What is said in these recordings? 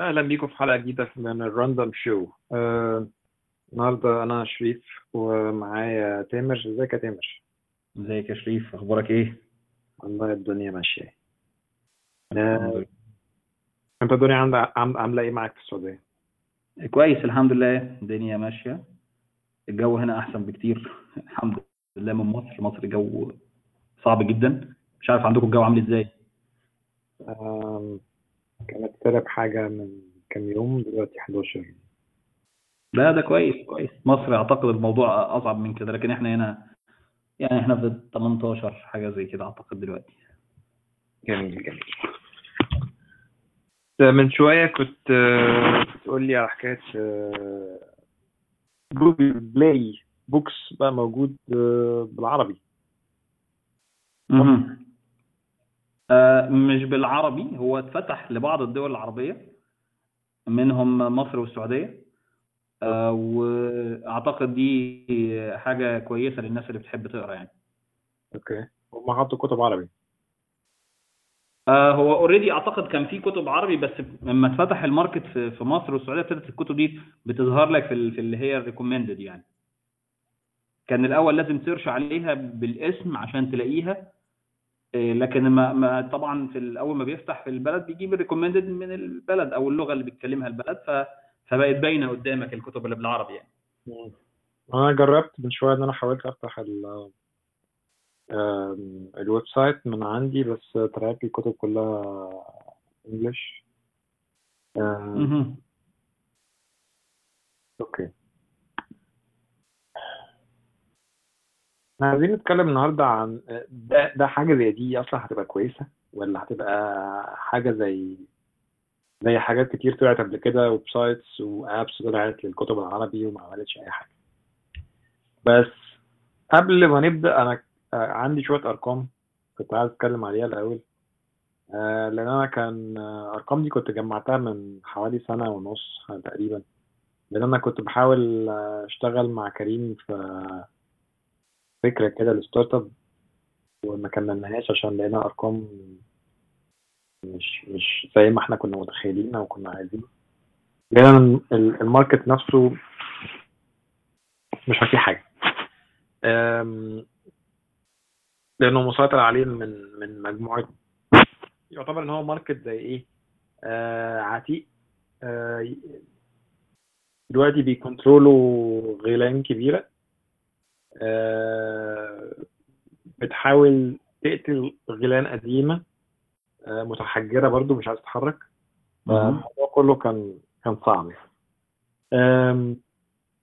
أهلا بيكم في حلقة جديدة من الراندوم شو آه، النهاردة أنا شريف ومعايا تامر. إزيك يا تامر؟ إزيك يا شريف؟ أخبارك إيه؟ والله الدنيا ماشية. الحمد آه، لله. أنت الدنيا عند- عام- عاملة إيه معاك في السعودية؟ كويس الحمد لله. الدنيا ماشية. الجو هنا أحسن بكتير. الحمد لله من مصر. مصر جو صعب جدا. مش عارف عندكم الجو عامل إزاي؟ آم، كانت تلعب حاجة من كام يوم دلوقتي 11 لا ده كويس كويس. مصر أعتقد الموضوع أصعب من كده لكن إحنا هنا يعني إحنا في 18 حاجة زي كده أعتقد دلوقتي. جميل جميل. من شوية كنت بتقول لي على حكاية Google Play Books بقى موجود بالعربي. آه مش بالعربي هو اتفتح لبعض الدول العربية منهم مصر والسعودية. آه واعتقد دي حاجة كويسة للناس اللي بتحب تقرأ يعني. okay. هم حطوا كتب عربي. آه هو already أعتقد كان في كتب عربي بس لما اتفتح ال market في في مصر والسعودية ابتدت الكتب دي بتظهر لك في في اللي هي ال recommended يعني. كان الأول لازم ت search عليها بالاسم عشان تلاقيها. لكن ما ما طبعا في ال- أول ما بيفتح في البلد بيجيب ال recommended من البلد أو اللغة اللي بيتكلمها البلد ف فبقت باينة قدامك الكتب اللي بالعربي يعني. أنا جربت من شوية إن أنا حاولت أفتح ال ال website من عندي بس طلعت لي الكتب كلها English. okay إحنا عايزين نتكلم النهارده عن ده, ده حاجة زي دي أصلا هتبقى كويسة ولا هتبقى حاجة زي زي حاجات كتير طلعت قبل كده websites و apps طلعت للكتب العربي وما عملتش أي حاجة. بس قبل ما نبدأ أنا آه، عندي شوية أرقام كنت عايز أتكلم عليها الأول. آه، لأن أنا كان آه، الارقام دي كنت جمعتها من حوالي سنة ونص تقريبا. لأن أنا كنت بحاول آه، أشتغل مع كريم في فكرة كده لل startup وما كملناهاش عشان لقينا أرقام مش مش زي ما إحنا كنا متخيلين أو كنا عايزين. لأن ال- ال market نفسه مش فيه حاجة. آم، لأنه مسيطر عليه من من مجموعة. يعتبر إن هو market زي إيه؟ آه عتيق. آه دلوقتي بيكنترولوا غيلان كبيرة. آه بتحاول تقتل غيلان قديمه آه متحجرة برضو مش عايز تتحرك. فالموضوع كله كان كان صعب. آم،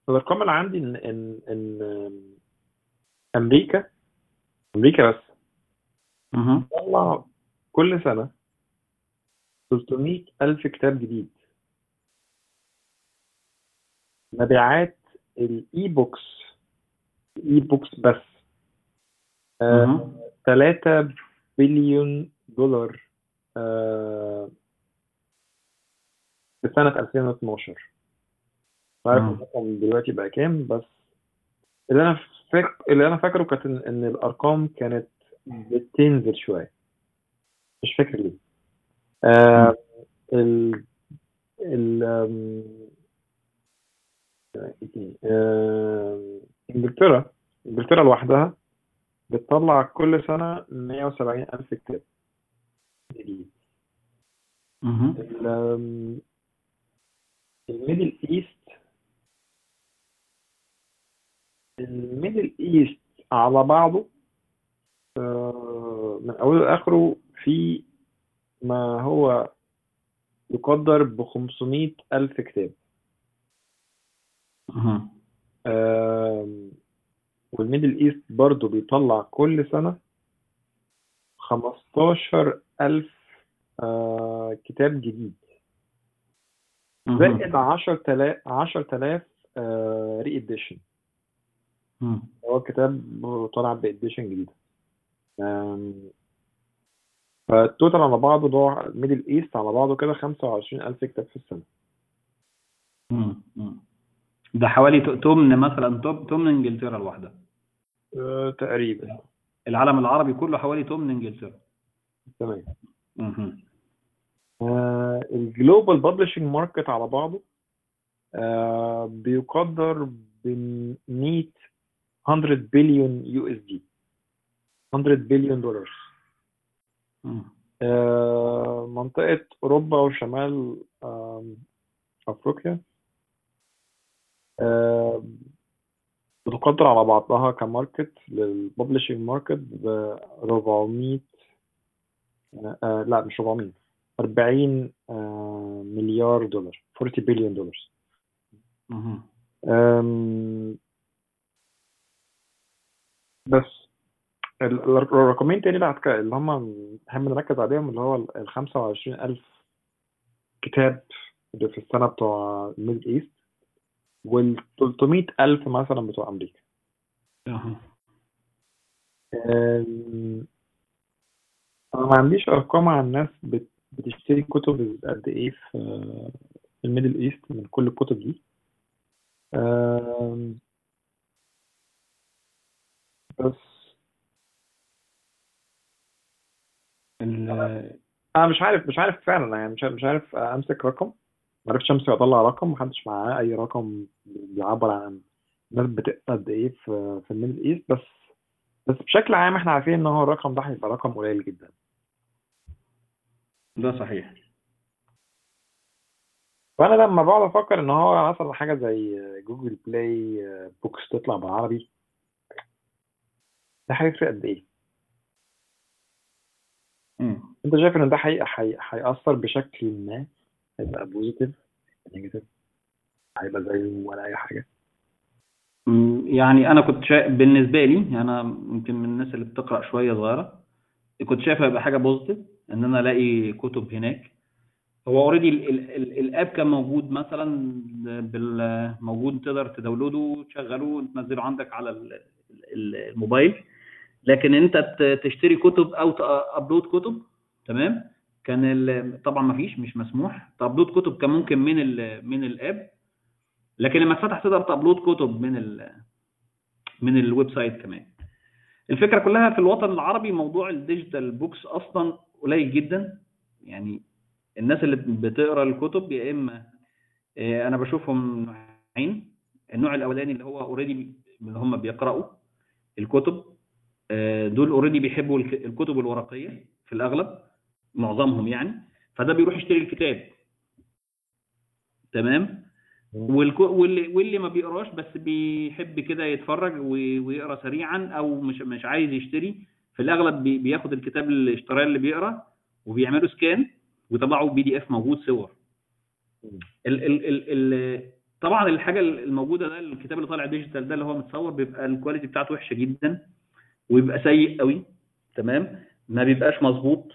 الإرقام اللي عندي إن إن إن أمريكا أمريكا بس. مهم. طلع كل سنة 300 ألف كتاب جديد. مبيعات ال e-books ال e-books بس آه، مهم. 3 بليون دولار آه، في سنة 2012 مش عارف. الرقم دلوقتي بقى كام بس اللي أنا فاك... اللي أنا فاكره كانت ان إن الأرقام كانت بتنزل شوية مش فاكر ليه آه ال ال؟ آه، انجلترا انجلترا لوحدها بتطلع كل سنة 170 ألف كتاب. جديد ال Middle East ال Middle East على بعضه آه، من أوله لآخره في ما هو يقدر ب 500 ألف كتاب. وال Middle East برضه بيطلع كل سنة 15 ألف آه، كتاب جديد. زائد 10000 10000 re-edition. هو الكتاب طالع ب edition جديدة آم، فال total على بعضه ده Middle East على بعضه كده 25000 كتاب في مم. مم. ده حوالي تمن مثلا تم- تمن إنجلترا لوحدها آه، تقريبا. العالم العربي كله حوالي تمن انجلترا تمام. مهم. ال global publishing market على بعضه آه، بيقدر ب 100 100 billion USD. 100 بليون دولار. آه، منطقة أوروبا وشمال أفريقيا. آه، بتقدر على بعضها ك market لل publishing market ب 400 آه، آه، لا مش 400 40 آه، مليار دولار 40 بليون دولار بس ال- ال- الرقمين تاني اللي هتك- اللي هم نحب نركز عليهم اللي هو ال 25000 كتاب اللي في السنة بتوع ال Middle East وال 300000 مثلا بتوع أمريكا. أم، أنا ما عنديش أرقام عن الناس بت- بتشتري كتب قد إيه في في ال Middle East من كل الكتب دي. أم، بس. ال- أنا مش عارف مش عارف فعلا يعني مش مش عارف أمسك رقم. ما عرفتش امسك اطلع رقم؟ محدش معاه أي رقم بيعبر عن الناس بتقبض قد إيه في في ال Middle East بس بس بشكل عام إحنا عارفين إن هو الرقم ده هيبقى رقم قليل جدا. ده صحيح. فأنا لما بقعد أفكر إن هو مثلا حاجة زي Google Play Books تطلع بالعربي ده هيفرق قد إيه؟ مم. أنت شايف إن ده هيأثر بشكل ما؟ هيبقى positive negative هيبقى زيه ولا أي حاجة. يعني أنا كنت شايف بالنسبة لي أنا يمكن من الناس اللي بتقرأ شوية صغيرة كنت شايف هيبقى حاجة positive إن أنا ألاقي كتب هناك. هو already ال app كان موجود مثلا موجود تقدر ت download ه وتشغله وتنزله عندك على ال- ال- الموبايل. لكن أنت تشتري كتب أو ت upload كتب تمام؟ كان طبعا ما فيش مش مسموح. ت upload كتب كان ممكن من ال من ال app. لكن لما اتفتح تقدر ت upload كتب من ال من ال website كمان. الفكرة كلها في الوطن العربي موضوع ال digital books أصلا قليل جدا. يعني الناس اللي بتقرأ الكتب يا إما آه، أنا بشوفهم نوعين. النوع الأولاني اللي هو already اللي هم بيقرأوا الكتب آه، دول already بيحبوا الك- الكتب الورقية في الأغلب. معظمهم يعني فده بيروح يشتري الكتاب. تمام؟ واللي واللي ما بيقراش بس بيحب كده يتفرج وي- ويقرأ سريعا أو مش مش عايز يشتري في الأغلب بي- بياخد الكتاب اللي اشتراه اللي بيقرأ وبيعملوا scan ويطلعوا PDF موجود صور. ال ال ال ال طبعا الحاجة الموجودة ده الكتاب اللي طالع digital ده اللي هو متصور بيبقى ال quality بتاعته وحشة جدا ويبقى سيء قوي. تمام؟ ما بيبقاش مظبوط.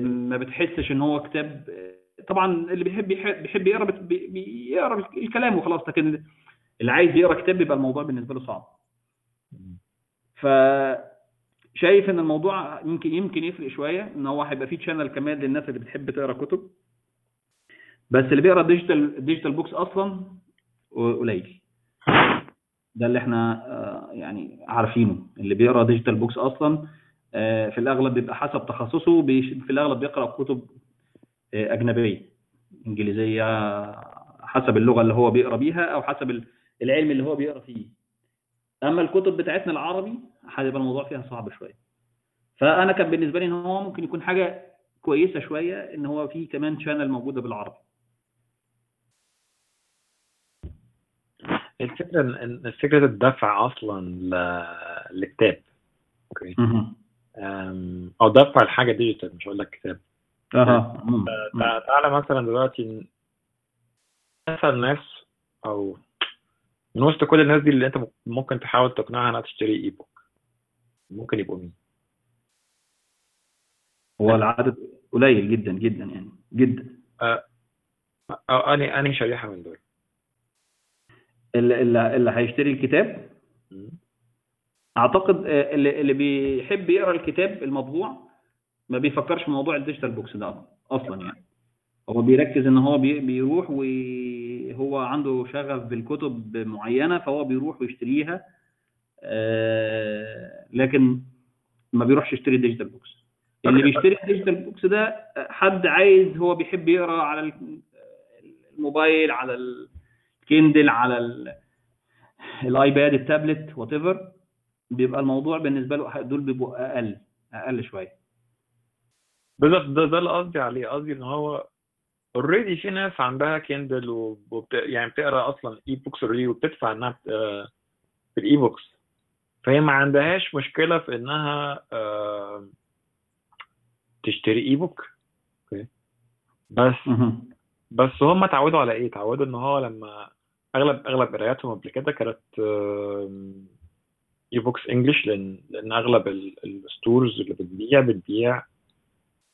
ما بتحسش إن هو كتاب إيه، طبعا اللي بيحب يحب بيحب يقرأ بيقرأ الكلام وخلاص لكن اللي عايز يقرأ كتاب بيبقى الموضوع بالنسبة له صعب. ف شايف إن الموضوع يمكن يمكن يفرق شوية إن هو هيبقى فيه channel كمان للناس اللي بتحب تقرأ كتب. بس اللي بيقرأ digital digital books أصلا قليل. ده اللي إحنا آه، يعني عارفينه. اللي بيقرأ digital books أصلا في الأغلب بيبقى حسب تخصصه بيش- في الأغلب بيقرأ كتب آه، أجنبية إنجليزية حسب اللغة اللي هو بيقرأ بيها أو حسب ال- العلم اللي هو بيقرأ فيه. أما الكتب بتاعتنا العربي هيبقى الموضوع فيها صعب شوية. فأنا كان بالنسبة لي إن هو ممكن يكون حاجة كويسة شوية إن هو في كمان channel موجودة بالعربي. الفكرة ان فكرة الدفع أصلا للكتاب. أوكي؟ أو دفع الحاجة digital مش هقول لك كتاب أها. تع- تعالى مثلا دلوقتي اسال ناس أو من وسط كل الناس دي اللي أنت ممكن تحاول تقنعها إنها تشتري e-book ممكن يبقوا مين؟ هو العدد قليل جدا جدا يعني جدا أو انهي انهي شريحه من دول؟ اللي, اللي هيشتري الكتاب. أعتقد آه، اللي, اللي بيحب يقرأ الكتاب المطبوع ما بيفكرش في موضوع ال digital books ده أصلا. يعني. هو بيركز إن هو بي- بيروح وهو عنده شغف بالكتب معينة فهو بيروح ويشتريها آه، لكن ما بيروحش يشتري digital books. اللي. بيشتري ال digital books ده حد عايز هو بيحب يقرأ على ال- الموبايل على الكيندل على ال- الآيباد ال tablet whatever بيبقى الموضوع بالنسبة له دول بيبقوا أقل أقل شوية. بالظبط ده ده اللي قصدي عليه. قصدي إن هو already في ناس عندها كيندل وبت... يعني بتقرأ أصلا e-books already وبتدفع إنها بت... في ال e-books فهي ما عندهاش مشكلة في إنها تشتري e-book أوكي؟ بس. بس هم اتعودوا على إيه؟ اتعودوا إن هو لما أغلب أغلب قراياتهم قبل كده كانت e-books English لأن لأن أغلب ال stores اللي بتبيع بتبيع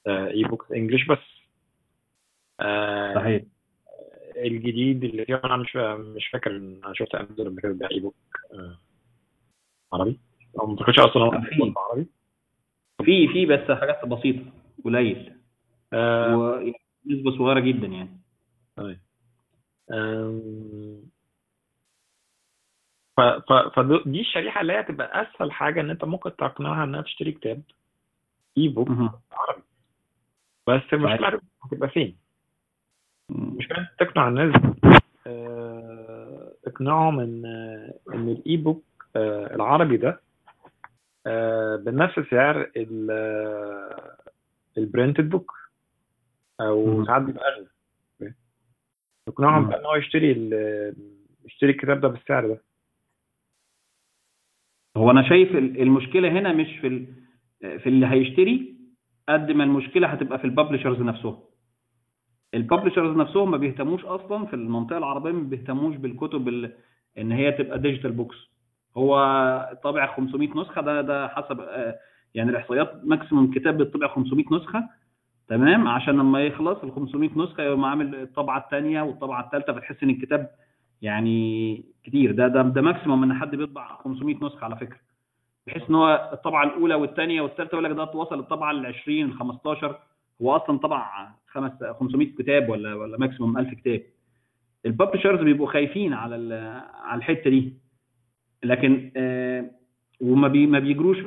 e-books English بس. آه، صحيح. الجديد اللي فيه أنا مش مش فاكر إن أنا شفت أمازون قبل كده بيبيع e-book آه، عربي. أو ما أعتقدش أصلا في. بيبيع عربي. في في بس حاجات بسيطة قليل. آه، ونسبه صغيرة جدا يعني. طيب. ف فدي الشريحة اللي هي هتبقى أسهل حاجة إن أنت ممكن تقنعها إنها تشتري كتاب إي بوك. عربي بس المشكلة صحيح. هتبقى فين؟ المشكلة إنك تقنع الناس آه، تقنعهم إن إن ال e-book آه، العربي ده آه، بنفس سعر ال- printed book مم. ساعات بيبقى أغلى تقنعهم مم. بقى إن هو يشتري يشتري الكتاب ده بالسعر ده هو أنا شايف ال- المشكلة هنا مش في في اللي هيشتري قد ما المشكلة هتبقى في ال publishers نفسهم. ال publishers نفسهم ما بيهتموش أصلا في المنطقة العربية ما بيهتموش بالكتب ال- إن هي تبقى digital books هو طابع 500 نسخة ده ده حسب آه، يعني الإحصائيات maximum كتاب بيطبع 500 نسخة. تمام؟ عشان لما يخلص ال 500 نسخة يقوم عامل الطبعه الثانية والطبعه الثالثه فتحس إن الكتاب يعني كتير. ده ده ده maximum إن حد بيطبع 500 نسخة على فكرة. بحيث إن هو الطبعة الأولى والثانيه والثالثه يقول لك ده وصل الطبعة ال 20 ال 15 هو أصلا طبع خمس 500 كتاب ولا ولا maximum 1000 كتاب. ال publishers بيبقوا خايفين على على الحتة دي. لكن آه، وما بي ما بيجروش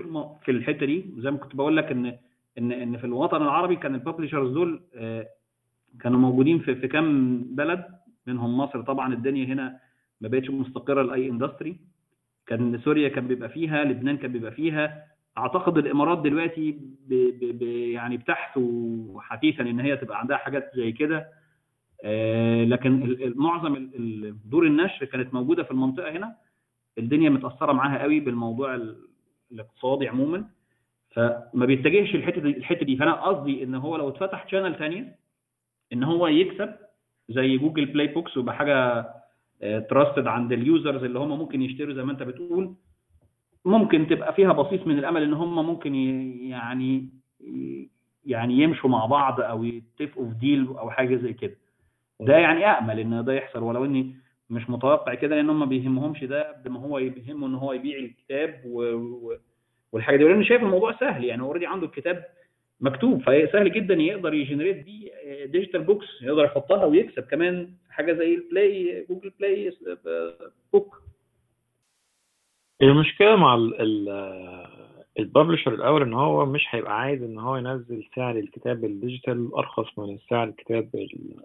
في الحتة دي. زي ما كنت بقول لك ان ان إن في الوطن العربي كان ال publishers دول آه، كانوا موجودين في في كام بلد؟ منهم مصر. طبعا الدنيا هنا ما بقتش مستقرة لأي industry كان سوريا كان بيبقى فيها لبنان كان بيبقى فيها. أعتقد الإمارات دلوقتي ب ب ب يعني بتحثو حثيثا إن هي تبقى عندها حاجات زي كده. آه، لكن معظم دور النشر كانت موجودة في المنطقة هنا. الدنيا متأثرة معاها قوي بالموضوع ال- الاقتصادي عموما. فما بيتجهش الحته دي الحتة دي. فأنا قصدي إن هو لو اتفتح channel ثانية إن هو يكسب زي جوجل بلاي بوكس ويبقى حاجة trusted عند ال users اللي هم ممكن يشتروا زي ما انت بتقول. ممكن تبقى فيها بصيص من الأمل إن هم ممكن يعني يعني يمشوا مع بعض أو يتفقوا في deal أو حاجة زي كده. ده يعني امل إن ده يحصل. ولو إني مش متوقع كده لأن هم ما بيهمهمش ده قد ما هو بيهمه إن هو يبيع الكتاب و... والحاجة دي. لأن شايف الموضوع سهل يعني. already عنده الكتاب مكتوب. فسهل جدا يقدر ي generate بيه digital books يقدر يحطها ويكسب كمان حاجة زي البلاي جوجل بلاي بوك المشكلة مع ال ال ال publisher الأول إن هو مش هيبقى عايز إن هو ينزل سعر الكتاب ال digital أرخص من سعر الكتاب ال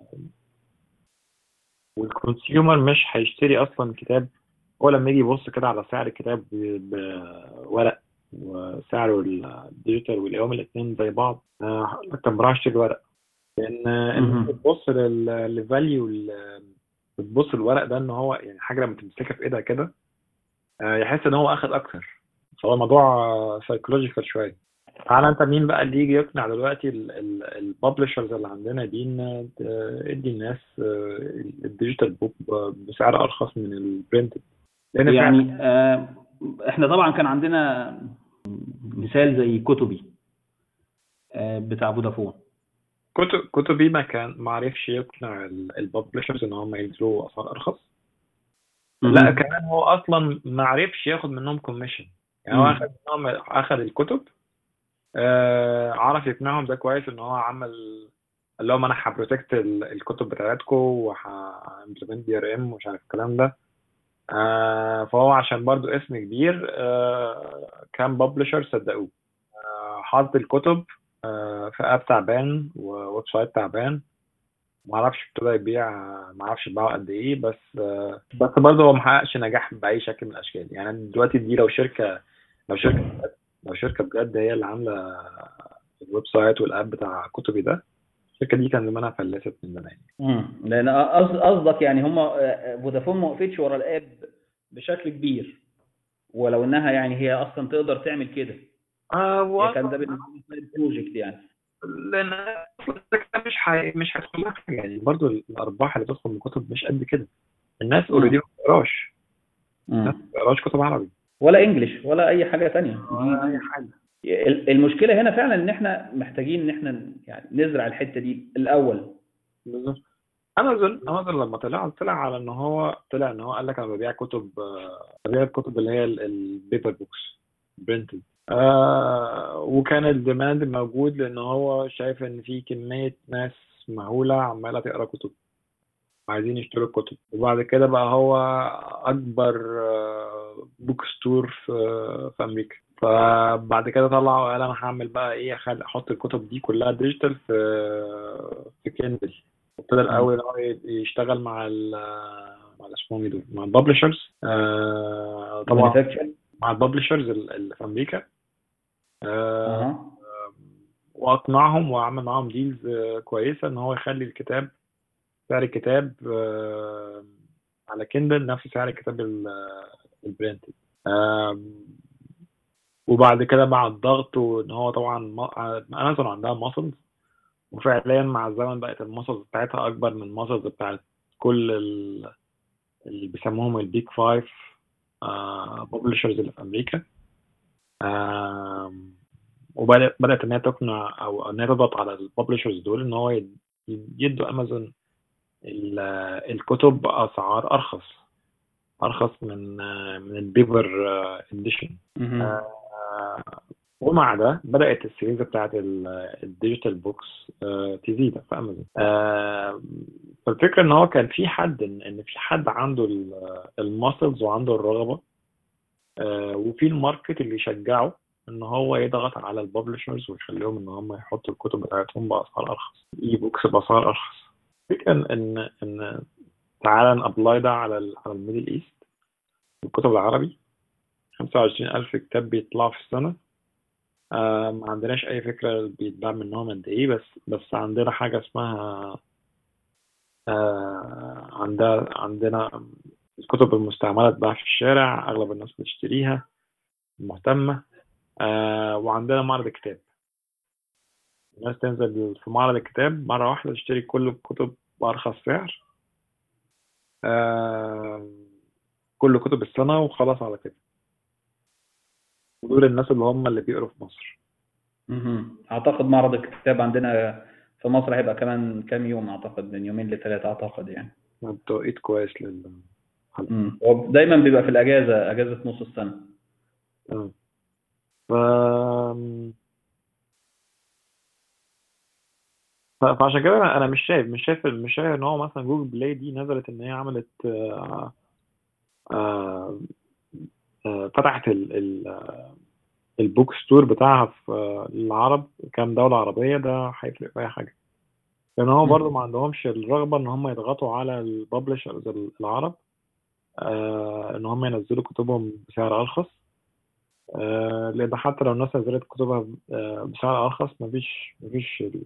وال consumer مش هيشتري أصلا كتاب هو لما يجي يبص كده على سعر الكتاب بورق وسعره ال digital والاتنين زي بعض. آه، هقول لك طب بروح اشتري ورق. لأن إن مهم. أنت تبص لل value بتبص الورق ده إن هو يعني حاجة لما تمسكها في إيدها كده آه، يحس إن هو أخد أكتر. فهو الموضوع psychological شوية. تعالى أنت مين بقى اللي يجي يقنع دلوقتي ال publishers اللي عندنا دي إن ادي الناس آه، ال digital book بسعر أرخص من ال print لأن فعلا يعني آه، إحنا طبعا كان عندنا مثال زي كتبي آه، بتاع فودافون. كتب كتبي ما كان ما عرفش يقنع ال publishers إن هم ينزلوا اسعار أرخص. لا كمان هو أصلا ما عرفش ياخد منهم commission يعني هو. اخد منهم اخد الكتب آه عرف يقنعهم ده كويس إن هو عمل اللي هو أنا ه protect الكتب بتاعتكم وه implement DRM ومش عارف الكلام ده. آه فهو عشان برضو اسم كبير آه كان publisher صدقوه. آه حاطط الكتب في app تعبان و website تعبان. ما أعرفش ابتدى يبيع ما أعرفش باعه قد إيه بس بس برضه هو ما حققش نجاح بأي شكل من الأشكال. يعني دلوقتي دي لو شركة لو شركة لو شركة بجد هي اللي عاملة ال website وال app بتاع كتبي ده الشركة دي كان زمانها فلست من زمان. امم لأن قصد- قصدك يعني هم فودافون ما وقفتش ورا ال app بشكل كبير ولو إنها يعني هي أصلا تقدر تعمل كده. آه هي كان ده بالنسبة لي project يعني. لأن مش حي... مش هيدخل لها حاجة. يعني برضه الأرباح اللي بتدخل من الكتب مش قد كده. الناس. already ما بتقراش. الناس. ما بتقراش كتب عربي. ولا English ولا أي حاجة تانية. ولا أي حاجة. المشكلة هنا فعلا إن إحنا محتاجين إن إحنا يعني نزرع الحتة دي الأول. بالظبط. أمازون أمازون لما طلع طلع على إن هو طلع إن هو قال لك أنا ببيع كتب آه، ببيع الكتب اللي هي ال paper books printed آه وكان ال demand موجود لإن هو شايف إن في كمية ناس مهولة عمالة تقرأ كتب عايزين يشتروا الكتب. وبعد كده بقى هو أكبر book store في في أمريكا. فبعد كده طلع وقال أنا هعمل بقى إيه أخل- أحط الكتب دي كلها digital في في Kindle ابتدى الأول إن هو يشتغل مع ال مع اسمهم إيه دول مع ال publishers طبعا manufacturing. مع ال publishers اللي في أمريكا. آه، أها. وأقنعهم وأعمل معاهم deals كويسة إن هو يخلي الكتاب سعر الكتاب آه، على Kindle نفس سعر الكتاب ال printed وبعد كده مع الضغط وإن هو طبعا ما- أمازون عندها muscles وفعليا مع الزمن بقت ال muscles بتاعتها أكبر من الماسلز بتاعت كل ال- اللي بيسموهم ال big five publishers اللي في أمريكا بدأت إن هي تقنع أو إن هي تضغط على ال publishers دول إن هو يد- يدوا أمازون ال- الكتب بأسعار أرخص أرخص من من ال paper edition مهم. ومع ده بدأت ال sales بتاعت ال- ال digital books آه، تزيد في أمازون. آه، فالفكرة إن هو كان في حد إن في حد عنده ال muscles وعنده الرغبة آه، وفي ال market اللي يشجعه إن هو يضغط على ال publishers ويخليهم إن هم يحطوا الكتب بتاعتهم بأسعار أرخص e-books بأسعار أرخص. الفكرة إن إن إن تعالى ن apply ده على على ال Middle East الكتب العربي. 25000 كتاب بيطلعوا في السنة. آه ما عندناش أي فكرة بيتباع منهم قد إيه بس بس عندنا حاجة اسمها آه عندها عندنا الكتب المستعمله تتباع في الشارع أغلب الناس بتشتريها مهتمة. آه وعندنا معرض كتاب. الناس تنزل في معرض الكتاب مرة واحدة تشتري كل الكتب بأرخص سعر. آه كل كتب السنة وخلاص على كده. ودول الناس اللي هم اللي بيقروا في مصر مهم. أعتقد معرض الكتاب عندنا في مصر هيبقى كمان كام يوم أعتقد من يومين لثلاثة أعتقد يعني توقيت كويس لل. هو دايما بيبقى في الأجازة أجازة نص السنة تمام ف... فعشان كده أنا مش شايف مش شايف مش شايف إن هو مثلا Google Play دي نزلت إن هي عملت آه، آه، آه، فتحت ال ال آه، ال book store بتاعها في آه، العرب كام دولة عربية ده هيفرق في أي حاجة. لأن هو برضه ما عندهمش الرغبة إن هم يضغطوا على ال publishers العرب آه، إن هم ينزلوا كتبهم بسعر أرخص. آه، لأن حتى لو الناس نزلت كتبها آه، بسعر أرخص مفيش مفيش ال-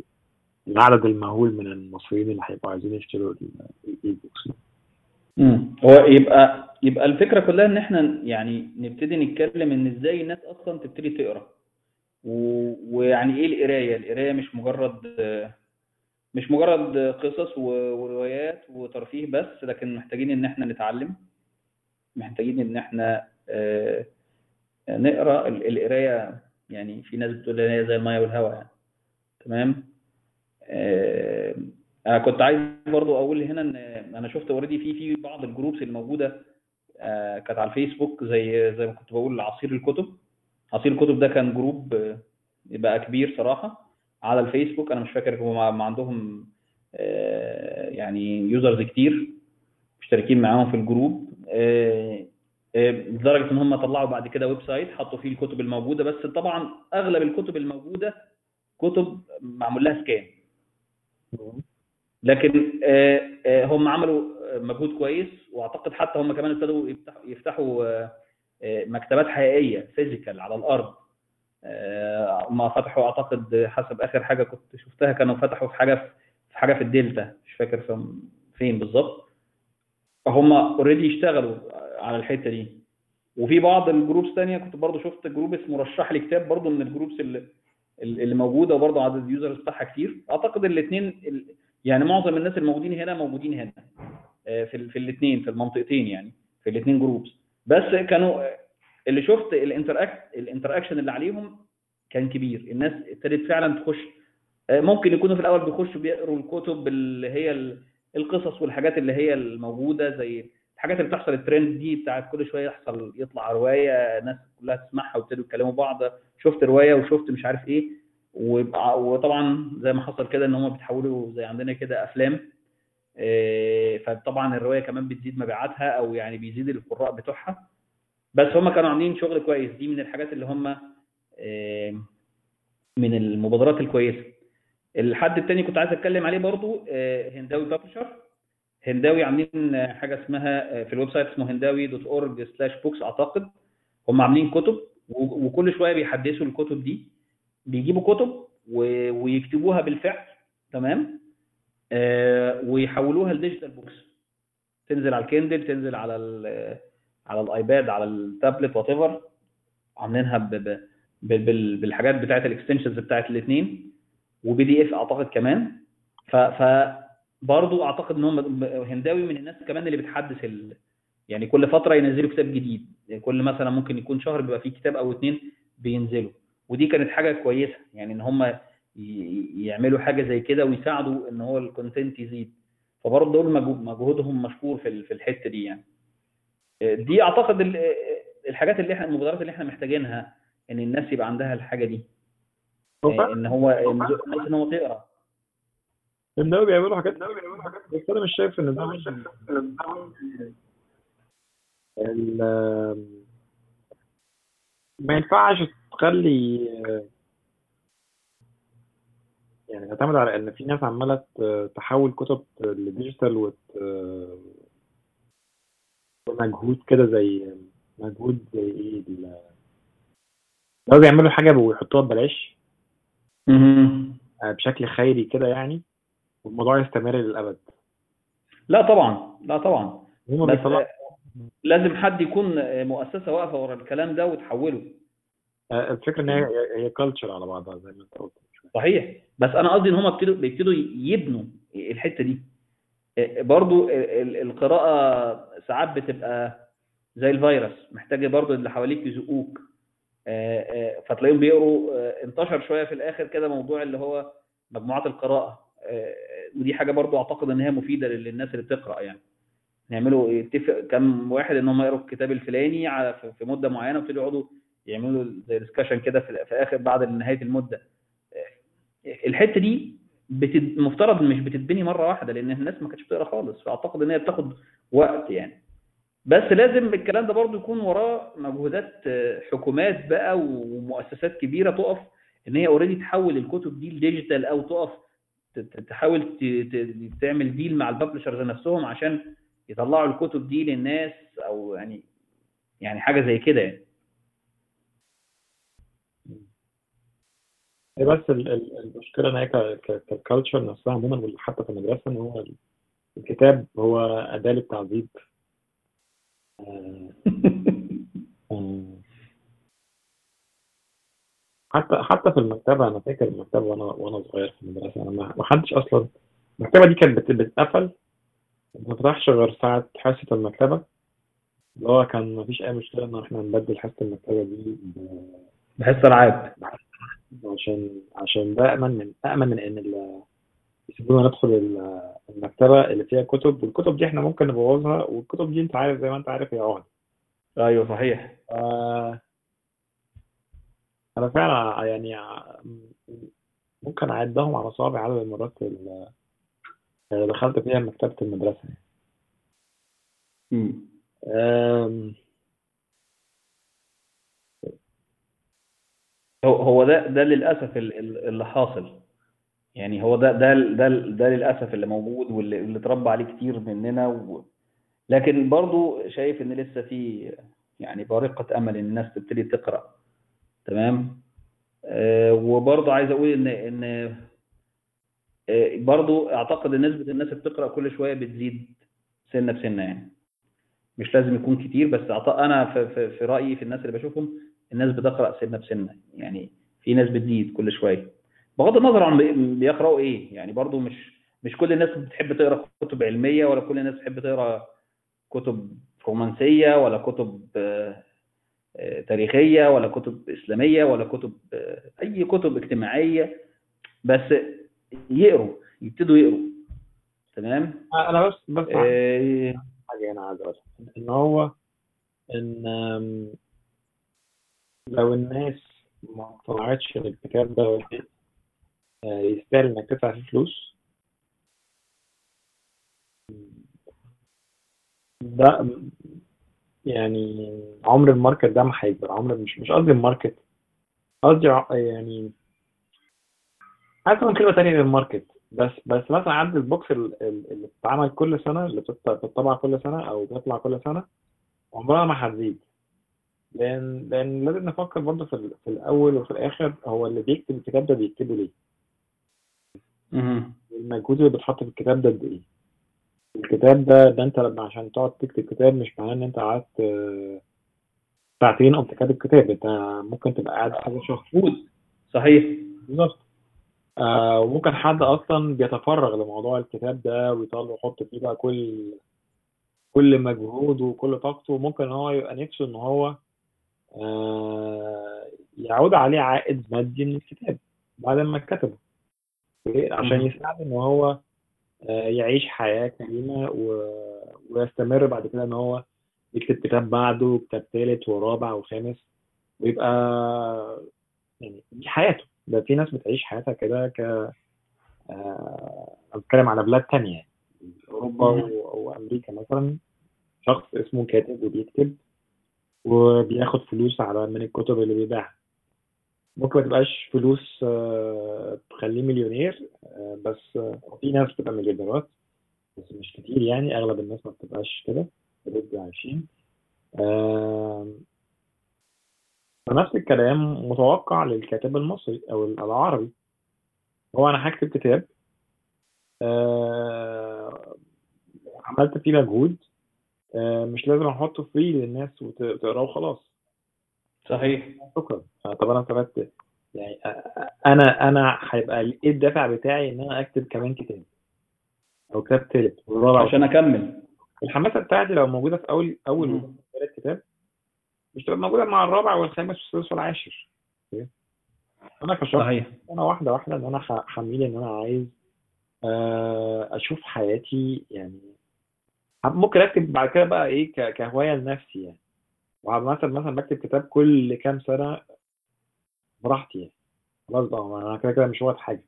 العدد المهول من المصريين اللي هيبقوا عايزين يشتروا الإي هو يبقى يبقى الفكرة كلها إن إحنا يعني نبتدي نتكلم إن إزاي الناس أصلا تبتدي تقرأ. و... ويعني إيه القراية؟ القراية مش مجرد مش مجرد قصص و- وروايات وترفيه بس لكن محتاجين إن إحنا نتعلم. محتاجين إن إحنا آه، نقرأ. ال- القراية يعني في ناس بتقول ان هي زي المية والهواء يعني. تمام؟ آه، أنا كنت عايز برضو أقول هنا إن أنا شفت already في في بعض ال groups الموجودة آه، كانت على الفيسبوك زي زي ما كنت بقول عصير الكتب. عصير الكتب ده كان group آه، بقى كبير صراحة على الفيسبوك. أنا مش فاكر هم عندهم آه، يعني users كتير مشتركين معاهم في ال group. آه، آه، لدرجة إن هم طلعوا بعد كده website حطوا فيه الكتب الموجودة. بس طبعا أغلب الكتب الموجودة كتب معمول لها scan لكن آه، آه، هم عملوا مجهود كويس واعتقد حتى هم كمان ابتدوا يفتحوا, آه، آه، مكتبات حقيقية physical على الأرض. آه، هم فتحوا أعتقد حسب آخر حاجة كنت شفتها كانوا فتحوا في حاجة في حاجة في الدلتا مش فاكر في- فين بالظبط. فهم already اشتغلوا على الحتة دي. وفي بعض ال groups تانية كنت برضو شفت group اسمه رشح لي كتاب برضو من ال groups اللي اللي موجودة وبرضو عدد ال users بتاعها كتير. أعتقد الاثنين يعني معظم الناس الموجودين هنا موجودين هنا آه، في في الاثنين في المنطقتين يعني في الاثنين groups بس كانوا آه، اللي شفت ال interact ال interaction اللي عليهم كان كبير. الناس ابتدت فعلا تخش آه، ممكن يكونوا في الأول بيخشوا بيقروا الكتب اللي هي ال- القصص والحاجات اللي هي الموجودة زي الحاجات اللي بتحصل الترند دي بتاعت كل شوية يحصل يطلع رواية ناس كلها تسمعها وابتدوا يتكلموا بعض. شفت رواية وشفت مش عارف إيه. وطبعا زي ما حصل كده إن هم بيتحولوا زي عندنا كده أفلام إيه، فطبعا الرواية كمان بتزيد مبيعاتها أو يعني بيزيد القراء بتوعها. بس هم كانوا عاملين شغل كويس دي من الحاجات اللي هم إيه، من المبادرات الكويسة. الحد التاني كنت عايز أتكلم عليه برضو آه، هنداوي publisher. هنداوي عاملين آه، حاجة اسمها آه، في ال website اسمه هنداوي dot org slash books أعتقد. هم عاملين كتب وكل شوية بيحدثوا الكتب دي. بيجيبوا كتب ويكتبوها بالفعل تمام؟ آه، ويحولوها ل digital books. تنزل على ال Kindle تنزل على على ال iPad على ال tablet whatever عاملينها بالحاجات بتاعت ال extensions بتاعت الاثنين و PDF أعتقد كمان. ف ف برضه أعتقد ان هم هنداوي من الناس كمان اللي بتحدث ال... يعني كل فترة ينزلوا كتاب جديد. يعني كل مثلا ممكن يكون شهر بيبقى فيه كتاب أو اتنين بينزلوا. ودي كانت حاجة كويسة يعني إن هم يعملوا حاجة زي كده ويساعدوا إن هو الكونتنت يزيد. فبرضه دول مجهو- مجهودهم مشكور في في الحتة دي يعني. دي أعتقد ال- الحاجات اللي إحنا المبادرات اللي إحنا محتاجينها إن الناس يبقى عندها الحاجة دي. هو آه، إن هو الناس إن هو تقرأ. الناوي بيعملوا حاجات بس أنا مش شايف إن ده ال- ما ينفعش تخلي يعني تعتمد على إن في ناس عمالة ت- تحول كتب لديجيتال وت مجهود كده زي مجهود زي إيه ال- لو بيعملوا حاجة ويحطوها ببلاش. آه، بشكل خيري كده يعني والموضوع يستمر للأبد. لا طبعا لا طبعا. بس بيطلعوا لازم حد يكون مؤسسة واقفة ورا الكلام ده وتحوله. الفكرة إن هي هي كلتشر على بعضها زي ما أنت قلت. صحيح. بس أنا قصدي إن هم ابتدوا بيبتدوا يبنوا الحتة دي. آه، برضو ال- ال- القراءة ساعات بتبقى زي الفيروس محتاجه برضو اللي حواليك يزقوك. آه، آه، فتلاقيهم بيقروا آه، انتشر شوية في الآخر كده موضوع اللي هو مجموعات القراءة. آه، ودي حاجة برضو أعتقد إن هي مفيدة للناس اللي بتقرأ يعني. نعملوا يتفق كم واحد إن هم يقروا الكتاب الفلاني على في مدة معينة ويبتدوا يقعدوا يعملوا زي ديسكشن كده في آخر بعد نهاية المدة. الحتة دي بتد... مفترض مش بتتبني مرة واحدة لأن الناس ما كانتش بتقرأ خالص فأعتقد إن هي بتاخد وقت يعني. بس لازم الكلام ده برضو يكون وراه مجهودات حكومات بقى ومؤسسات كبيرة تقف إن هي already تحول الكتب دي ل digital أو تقف تحاول تعمل deal مع ال publishers نفسهم عشان يطلعوا الكتب دي للناس أو يعني يعني حاجة زي كده يعني. هي بس ال- ال- المشكلة إن هي culture نفسها عموما حتى في المدرسة إن هو الكتاب هو أداة للتعذيب. آه، آه، حتى حتى في المكتبة أنا فاكر المكتبة وأنا وأنا صغير في المدرسة أنا ما ما حدش أصلا المكتبة دي كانت بت- بتتقفل ما بتفتحش غير ساعة حصة المكتبة. اللي هو كان ما فيش أي مشكلة إن إحنا نبدل حصة المكتبة دي ب- بحس العاب. عشان عشان ده أمن من أمن من إن ال- يسيبونا ندخل ال- المكتبة اللي فيها كتب والكتب دي إحنا ممكن نبوظها والكتب دي أنت عارف زي ما أنت عارف هي عقد أيوه صحيح. آه، أنا فعلا يعني ع- ممكن أعدهم على صوابع عدد المرات ال- اللي دخلت فيها مكتبة المدرسة. آم، هو هو ده ده للأسف ال- ال- اللي حاصل. يعني هو ده ده ده ده للأسف اللي موجود واللي اللي اتربى عليه كتير مننا و... لكن برضو شايف إن لسه في يعني بارقة أمل إن الناس تبتدي تقرأ. تمام؟ آه وبرضو عايز أقول إن إن آه برضو أعتقد إن نسبة الناس اللي بتقرأ كل شوية بتزيد سنة بسنة يعني. مش لازم يكون كتير بس أنا في رأيي في الناس اللي بشوفهم الناس بتقرأ سنة بسنة يعني في ناس بتزيد كل شوية. بغض النظر عن بي- بيقرأوا إيه يعني برضو مش مش كل الناس بتحب تقرأ كتب علمية ولا كل الناس بتحب تقرأ كتب رومانسية ولا كتب آه، تاريخية ولا كتب إسلامية ولا كتب آه، أي كتب اجتماعية. بس يقروا يبتدوا يقروا. تمام؟ أنا بس بس آه، حاجة أنا عايز أقولها. إن هو إن لو الناس ما اقتنعتش ان الكتاب ده آه، يستاهل إنك تدفع فيه فلوس. ده يعني عمر ال market ده ما هيكبر. عمر مش مش قصدي ال market قصدي يعني عايز كلمه تانية لل market بس بس مثلا عدد ال books ال- ال- اللي بتتعمل كل سنة اللي بتط- بتطبع كل سنة أو بيطلع كل سنة عمرها ما هتزيد. لأن لأن لازم نفكر برضه في, في الأول وفي الآخر هو اللي بيكتب الكتاب ده بيكتبه ليه. المجهود اللي بيتحط في الكتاب ده قد إيه؟ الكتاب ده ده أنت لما عشان تقعد تكتب كتاب مش معناه إن أنت قعدت آه، ساعتين أو كاتب كتاب أنت ممكن تبقى قاعد حاجة شهر صحيح. بالظبط. آه وممكن حد أصلا بيتفرغ لموضوع الكتاب ده ويطلع يحط فيه بقى كل كل مجهوده وكل طاقته ممكن إن هو يبقى نفسه إن هو يعود عليه عائد مادي من الكتاب بعد ما كتبه ليه؟ عشان مهم. يساعده إن هو آه يعيش حياة كريمة و... ويستمر بعد كده إن هو يكتب كتاب بعده كتاب تالت ورابع وخامس ويبقى يعني دي حياته ده في ناس بتعيش حياتها كده ك آه، بتكلم على بلاد تانية يعني أوروبا مهم. و- وأمريكا مثلا شخص اسمه كاتب وبيكتب وبياخد فلوس على من الكتب اللي بيبيعها. ممكن ما تبقاش فلوس آه، تخليه مليونير آه، بس آه، في ناس بتبقى مليونيرات بس مش كتير يعني أغلب الناس ما بتبقاش كده بيبقوا عايشين. فنفس الكلام متوقع للكاتب المصري أو العربي. هو أنا هكتب كتاب عملت فيه مجهود مش لازم أحطه فري للناس وت- وتقراه وخلاص. صحيح. شكرا. آه، طب أنا استفدت. يعني آه، آه، أنا أنا هيبقى إيه الدافع بتاعي إن أنا أكتب كمان كتاب. أو كتاب تالت. ورابع عشان أكمل. الحماسة بتاعتي لو موجودة في أول أول. وثالث كتاب مش تبقى موجودة مع الرابع والخامس والسادس والعاشر. أوكي؟ أنا كشخص صحيح. أنا واحدة واحدة إن أنا ح- هميل إن أنا عايز آه، أشوف حياتي يعني ممكن اكتب بعد كده بقى إيه ك- كهواية لنفسي يعني. ومثلا مثلا بكتب كتاب كل كام سنة براحتي يعني. خلاص بقى ما أنا كده كده مش وقت حاجة.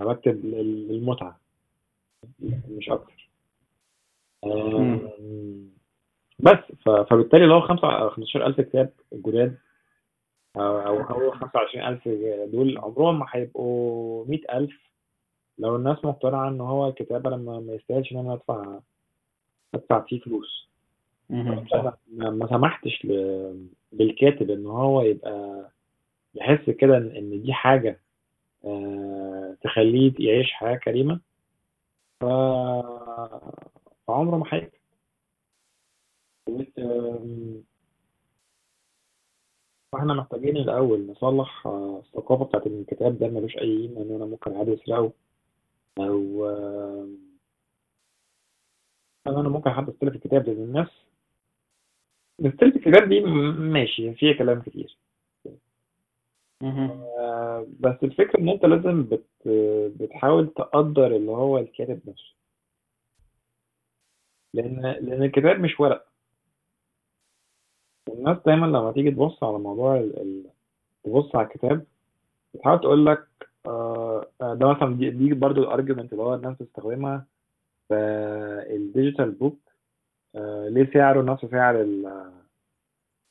أنا بكتب لل- للمتعة. مش أكتر. مم. آم، بس ف- فبالتالي لو 5 15000 كتاب جداد أو أو هو 25000 دول عمرهم ما هيبقوا 100000 لو الناس مقتنعة إن هو الكتاب أنا ما ما يستاهلش إن أنا ادفع ادفع فيه فلوس. مهم. صح ما ما سمحتش ل- للكاتب إن هو يبقى يحس كده ان إن دي حاجة آه، تخليه يعيش حياة كريمة. ف... فعمره ما هيكتب آم، فاحنا محتاجين الأول نصلح آه، الثقافة بتاعت إن الكتاب ده ملوش أي قيمة إن أنا ممكن عادي اسرقه أو آم، ان أنا ممكن حد يستلف الكتاب لأن الناس. بتستلف الكتاب دي ماشي فيها كلام كتير. آه، بس الفكرة إن أنت لازم بت بتحاول تقدر اللي هو الكاتب نفسه. لأن لأن الكتاب مش ورق. الناس دايما لما تيجي تبص على موضوع ال... ال... تبص على الكتاب بتحاول تقول لك آه آه، ده مثلا دي, دي برضو الارجيومنت اللي هو الناس بتستخدمها. في ال digital book آه ليه سعره نفس سعر ال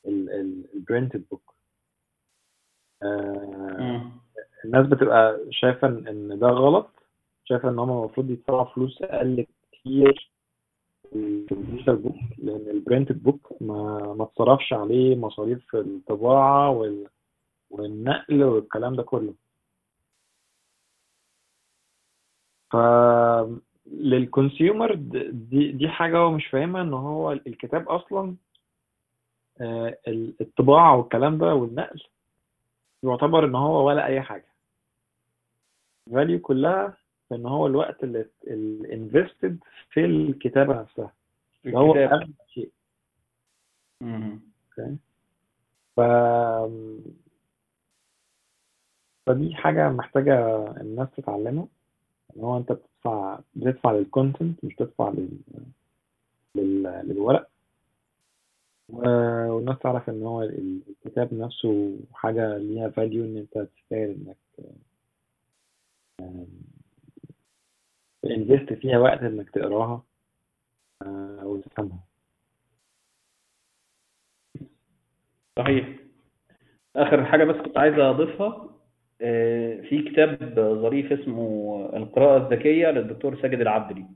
ال ال printed book آه،. الناس بتبقى شايفة إن إن ده غلط شايفة إن هم المفروض يدفعوا فلوس أقل كتير في ال digital book لأن ال printed book ما ما اتصرفش عليه مصاريف الطباعة وال... والنقل والكلام ده كله ف لل consumer دي دي حاجة هو مش فاهمها إن هو الكتاب أصلا آه، الطباعة والكلام ده والنقل يعتبر إن هو ولا أي حاجة. value كلها إن هو الوقت اللي ال invested في الكتابة نفسها. ده هو. أهم شيء. مم. ف فدي حاجة محتاجة الناس تتعلمها. إن هو أنت بتدفع بتدفع لل content مش بتدفع لل... لل... للورق. والناس تعرف إن هو ال- الكتاب نفسه حاجة ليها value إن أنت تستاهل إنك invest فيها وقت إنك تقراها آه، وتفهمها صحيح. آخر حاجة بس كنت عايز أضيفها. آه، في كتاب ظريف اسمه القراءة الذكية للدكتور ساجد العبدلي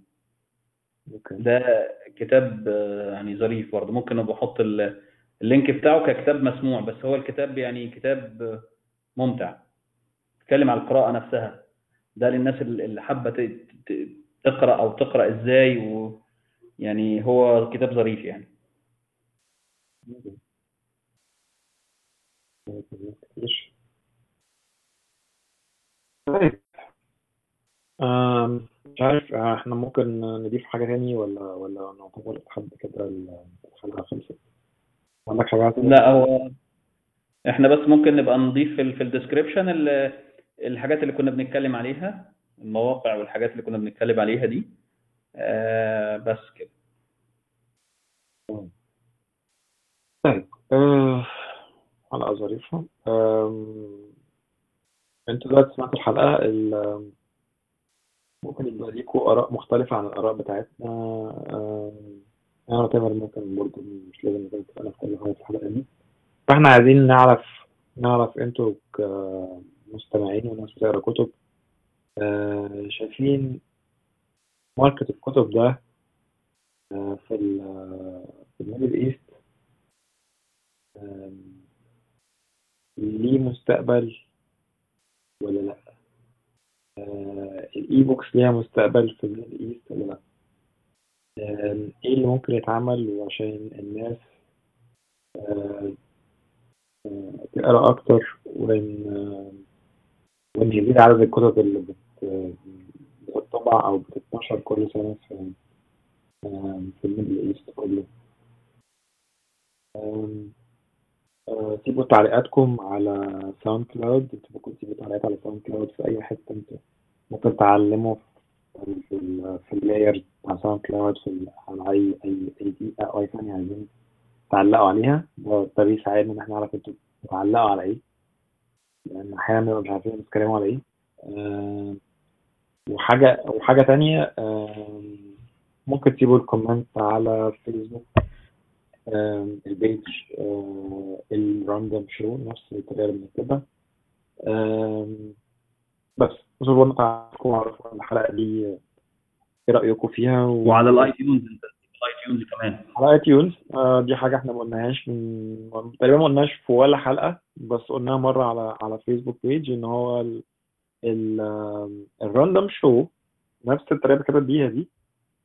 ده كتاب آه، يعني ظريف برضه. ممكن أبقى أحط ال- اللينك بتاعه ككتاب مسموع بس هو الكتاب يعني كتاب آه، ممتع. بيتكلم على القراءة نفسها. ده للناس اللي حابة تقرأ أو تقرأ إزاي ويعني هو كتاب ظريف يعني. طيب. آم، مش عارف آه، إحنا ممكن نضيف حاجة تاني ولا ولا نعتبر لحد كده الحلقة خلصت؟ عندك حاجة تانية؟ لا هو إحنا بس ممكن نبقى نضيف في ال- في الديسكريبشن ال- الحاجات اللي كنا بنتكلم عليها المواقع والحاجات اللي كنا بنتكلم عليها دي. آه بس كده. طيب. آه، حلقة ظريفة آم، أنتوا دلوقتي سمعتوا الحلقة ال- ممكن يبقى ليكوا آراء مختلفة عن الآراء بتاعتنا. آم، أنا وتامر ممكن برضه مش لازم نكون نتكلم في كل حاجة في الحلقة دي. فإحنا عايزين نعرف نعرف أنتوا كمستمعين وناس بتقرأ كتب آه، شايفين market الكتب ده آه، في ال- في ال Middle East ليه مستقبل؟ ولا لأ؟ آه، ال e-books ليها مستقبل في ال Middle East ولا لأ؟ إيه اللي ممكن يتعمل عشان الناس آه، آه، تقرأ أكتر وإن وإن يزيد عدد الكتب اللي بت- بتطبع أو بتتنشر كل سنة في في ال Middle East كله. سيبوا تعليقاتكم على SoundCloud أنتوا ممكن تسيبوا تعليقات على SoundCloud في أي حتة أنتوا ممكن تعلموا في ال في ال layer بتاع SoundCloud في على اي اي أي دقيقة أو أي ثانية عايزين تعلقوا عليها. ده ده بيساعدنا إن إحنا نعرف أنتوا بتعلقوا على إيه. لأن أحيانا بنبقى مش عارفين بتتكلموا على إيه. آم، وحاجه وحاجة تانية ممكن تسيبوا ال comment على Facebook ال page ال Random Show نفس الطريقة اللي بنكتبها. بس وصلوا لنا تعرفوا وعرفوا الحلقة دي إيه رأيكم فيها؟ و... وعلى ال iTunes ال iTunes كمان. على iTunes آه دي حاجة إحنا ما قلناهاش من تقريبا ما قلناش في ولا حلقة بس قلناها مرة على على Facebook page إن هو ال... ال... ال Random Show نفس الطريقة اللي كتبت بيها دي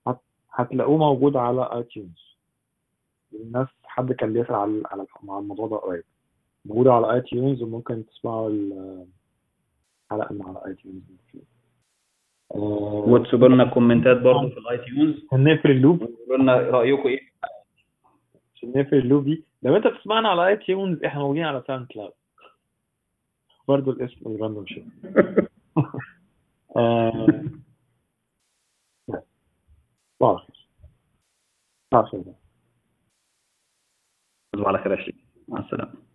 هت... هتلاقوه موجود على iTunes الناس حد كان بيسأل على على على الموضوع ده قريب. موجودة على iTunes وممكن تسمعوا الحلقة من على iTunes وتسيبوا لنا كومنتات برضه في ال iTunes نقفل ال loop. وقولوا لنا رأيكم إيه. عشان نقفل ال loop دي. لو انت بتسمعنا على iTunes إحنا موجودين على SoundCloud برضه الاسم ال Random Show آه، بس. صباح الخير صباح الخير تصبحوا على خير يا شريف مع السلامة.